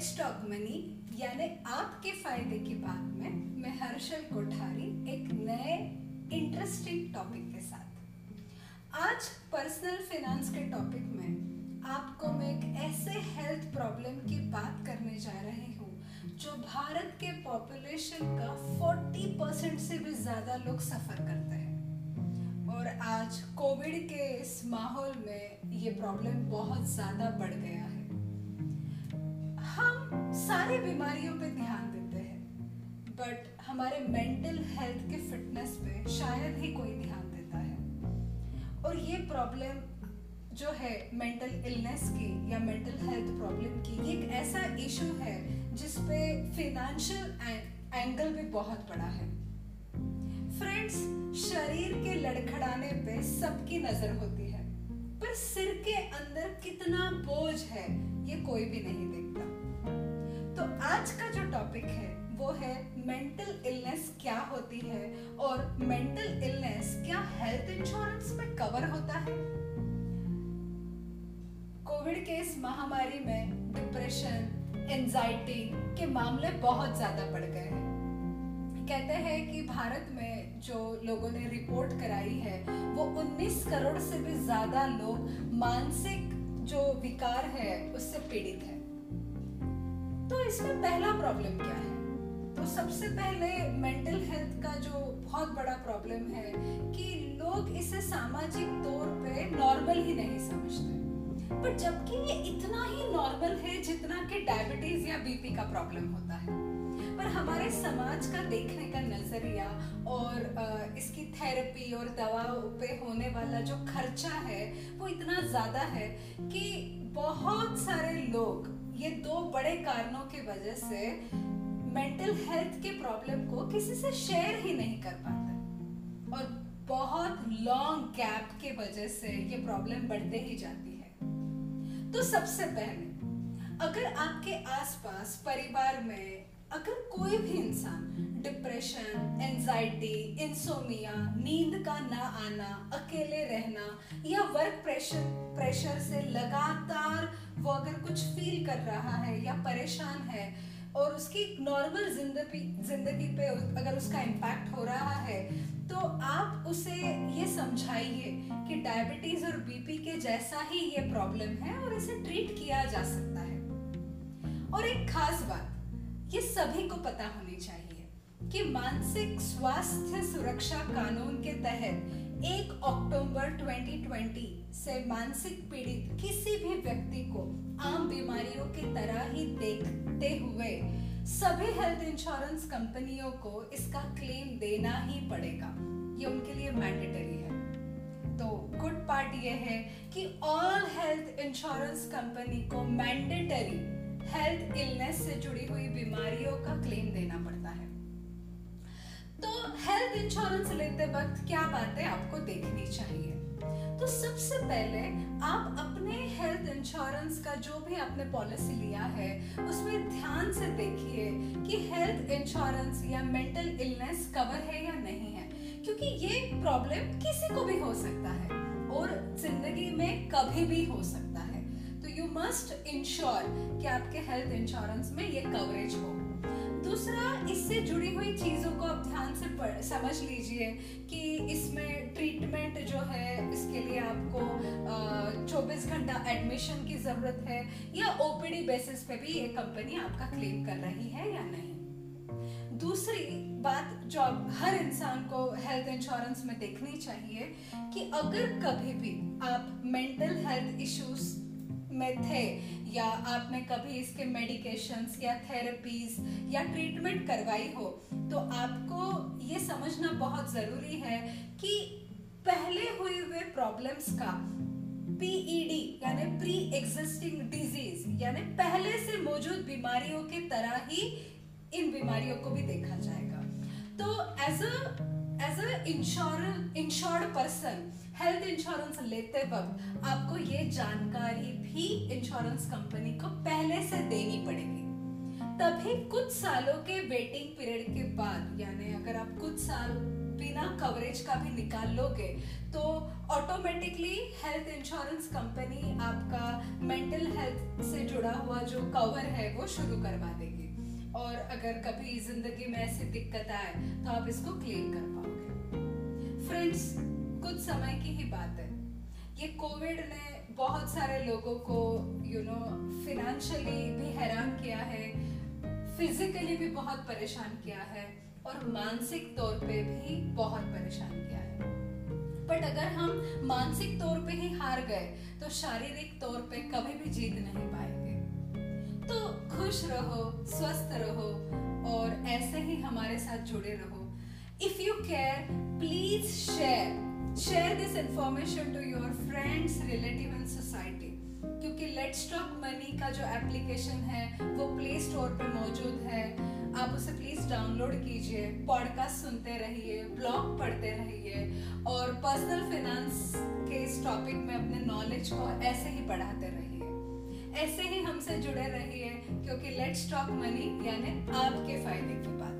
Let's talk money यानी आपके फ़ायदे की बात में मैं हर्षल कोठारी एक नए इंटरेस्टिंग टॉपिक के साथ। आज पर्सनल फाइनेंस के टॉपिक में आपको मैं एक ऐसे हेल्थ प्रॉब्लम की बात करने जा रही हूँ, जो भारत के पॉपुलेशन का 40 परसेंट से भी ज़्यादा लोग सफ़र करते हैं। और आज कोविड के इस माहौल में ये प्रॉब्लम बहुत ज़्यादा बढ़ गया है। सारे बीमारियों पे ध्यान देते हैं बट हमारे मेंटल हेल्थ के फिटनेस पे शायद ही कोई ध्यान देता है। और ये प्रॉब्लम जो है मेंटल इलनेस की या मेंटल हेल्थ प्रॉब्लम की, ये एक ऐसा इशू है जिस पे फिनेंशियल एंगल भी बहुत बड़ा है। फ्रेंड्स शरीर के लड़खड़ाने पे सबकी नज़र होती है, पर सिर के अंदर कितना बोझ है, ये कोई भी नहीं देखता। तो आज का जो टॉपिक है, वो है मेंटल इलनेस क्या होती है और मेंटल इलनेस क्या हेल्थ इंश्योरेंस में कवर होता है? कोविड के इस महामारी में डिप्रेशन एंजाइटी के मामले बहुत ज़्यादा बढ़ गए हैं। कहते हैं कि भारत में जो लोगों ने रिपोर्ट कराई है, वो 19 करोड़ से भी ज़्यादा लोग मानसिक जो विकार है, उससे पीड़ित है। तो इसमें पहला प्रॉब्लम क्या है? तो सबसे पहले मेंटल हेल्थ का जो बहुत बड़ा प्रॉब्लम है कि लोग इसे सामाजिक तौर पे नॉर्मल ही नहीं समझते। पर जबकि ये इतना ही नॉर्मल है जितना कि डायबिटीज़ या बीपी का प्रॉब्लम होता है। पर हमारे समाज का देखने का नज़रिया और इसकी थेरेपी और दवाओं पे होने वाला जो खर्चा है, वो इतना ज़्यादा है कि बहुत सारे लोग ये दो बड़े कारणों की वजह से मेंटल हेल्थ के प्रॉब्लम को किसी से शेयर ही नहीं कर पाता। और बहुत लॉन्ग गैप के वजह से ये प्रॉब्लम बढ़ते ही जाती है। तो सबसे पहले, अगर आपके आसपास, परिवार में अगर कोई भी इंसान डिप्रेशन एंजाइटी इंसोमिया नींद का ना आना, अकेले रहना, या वर्क प्रेशर प्रेशर से लगातार वो अगर कुछ फील कर रहा है या परेशान है और उसकी नॉर्मल ज़िंदगी ज़िंदगी पे अगर उसका इम्पैक्ट हो रहा है तो आप उसे ये समझाइए कि डायबिटीज़ और बीपी के जैसा ही ये प्रॉब्लम है और इसे ट्रीट किया जा सकता है। और एक खास बात, ये सभी को पता होनी चाहिए। कि मानसिक स्वास्थ्य सुरक्षा कानून के तहत एक अक्टूबर 2020 से मानसिक पीड़ित किसी भी व्यक्ति को आम बीमारियों की तरह ही देखते हुए सभी हेल्थ इंश्योरेंस कंपनियों को इसका क्लेम देना ही पड़ेगा। ये उनके लिए मैंडेटरी है। तो गुड पार्ट ये है कि ऑल हेल्थ इंश्योरेंस कंपनी को मैंडेटरी हेल्थ इलनेस से जुड़ी हुई बीमारियों का क्लेम देना पड़ता है। तो हेल्थ इंश्योरेंस लेते वक्त क्या बातें आपको देखनी चाहिए? तो सबसे पहले आप अपने हेल्थ इंश्योरेंस का जो भी आपने पॉलिसी लिया है, उसमें ध्यान से देखिए कि हेल्थ इंश्योरेंस या मेंटल इलनेस कवर है या नहीं है। क्योंकि ये प्रॉब्लम किसी को भी हो सकता है और ज़िंदगी में कभी भी हो सकता है। तो यू मस्ट इंश्योर कि आपके हेल्थ इंश्योरेंस में ये कवरेज हो। दूसरा, इससे जुड़ी हुई चीज़ों को आप ध्यान से समझ लीजिए कि इसमें ट्रीटमेंट जो है, इसके लिए आपको 24 घंटा एडमिशन की ज़रूरत है या ओपीडी बेसिस पे भी ये कंपनी आपका क्लेम कर रही है या नहीं। दूसरी बात जो हर इंसान को हेल्थ इंश्योरेंस में देखनी चाहिए कि अगर कभी भी आप मेंटल हेल्थ इश्यूज़ में थे या आपने कभी इसके मेडिकेशंस या थेरेपीज या ट्रीटमेंट करवाई हो तो आपको ये समझना बहुत ज़रूरी है कि पहले हुए हुए प्रॉब्लम्स का पीईडी e यानी प्री एग्जिस्टिंग डिज़ीज़ यानी पहले से मौजूद बीमारियों के तरह ही इन बीमारियों को भी देखा जाएगा। तो as a as a insured person health insurance लेते वक्त आपको ये जानकारी भी इंश्योरेंस कंपनी को पहले से देनी पड़ेगी। तभी कुछ सालों के वेटिंग पीरियड के बाद, यानी अगर आप कुछ साल बिना कवरेज का भी निकाल लोगे तो ऑटोमेटिकली हेल्थ इंश्योरेंस कंपनी आपका मेंटल हेल्थ से जुड़ा हुआ जो कवर है, वो शुरू करवा देगी। और अगर कभी ज़िंदगी में ऐसी दिक्कत आए तो आप इसको क्लेम कर पाओगे। फ्रेंड्स कुछ समय की ही बात है। ये कोविड ने बहुत सारे लोगों को यू नो फिनेंशियली भी हैरान किया है फिजिकली भी बहुत परेशान किया है, और मानसिक तौर पे भी बहुत परेशान किया है। बट अगर हम मानसिक तौर पे ही हार गए तो शारीरिक तौर पे कभी भी जीत नहीं पाएँगे। तो खुश रहो, स्वस्थ रहो, और ऐसे ही हमारे साथ जुड़े रहो। If you care please share share this information to your friends relative and society क्योंकि लेट्स टॉक मनी का जो एप्लीकेशन है, वो प्ले स्टोर पे मौजूद है। आप उसे प्लीज़ डाउनलोड कीजिए पॉडकास्ट सुनते रहिए ब्लॉग पढ़ते रहिए और पर्सनल फाइनेंस के इस टॉपिक में अपने नॉलेज को ऐसे ही बढ़ाते रहिए। ऐसे ही हमसे जुड़े रहिए, क्योंकि लेट्स टॉक मनी यानी आपके फ़ायदे की बात।